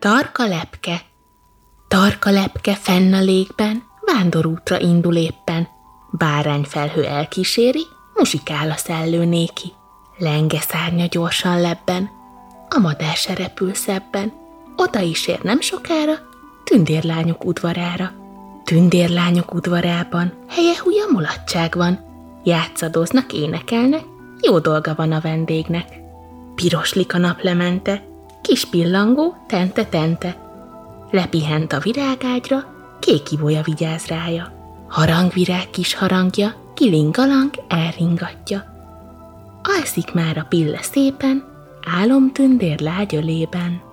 Tarka lepke. Tarka lepke fenn a légben, vándorútra indul éppen. Bárányfelhő elkíséri, musikál a szellő néki. Lenge szárnya gyorsan lebben, a madár se repül szebben. Oda is ér nem sokára, tündérlányok udvarára. Tündérlányok udvarában helye húja mulatság van. Játszadoznak, énekelnek, jó dolga van a vendégnek. Piroslik a naplemente, kis pillangó, tente-tente. Lepihent a virágágyra, kék ibolya vigyáz rája. Harangvirág kis harangja, kilingalang elringatja. Alszik már a pille szépen, álomtündér lágy ölében.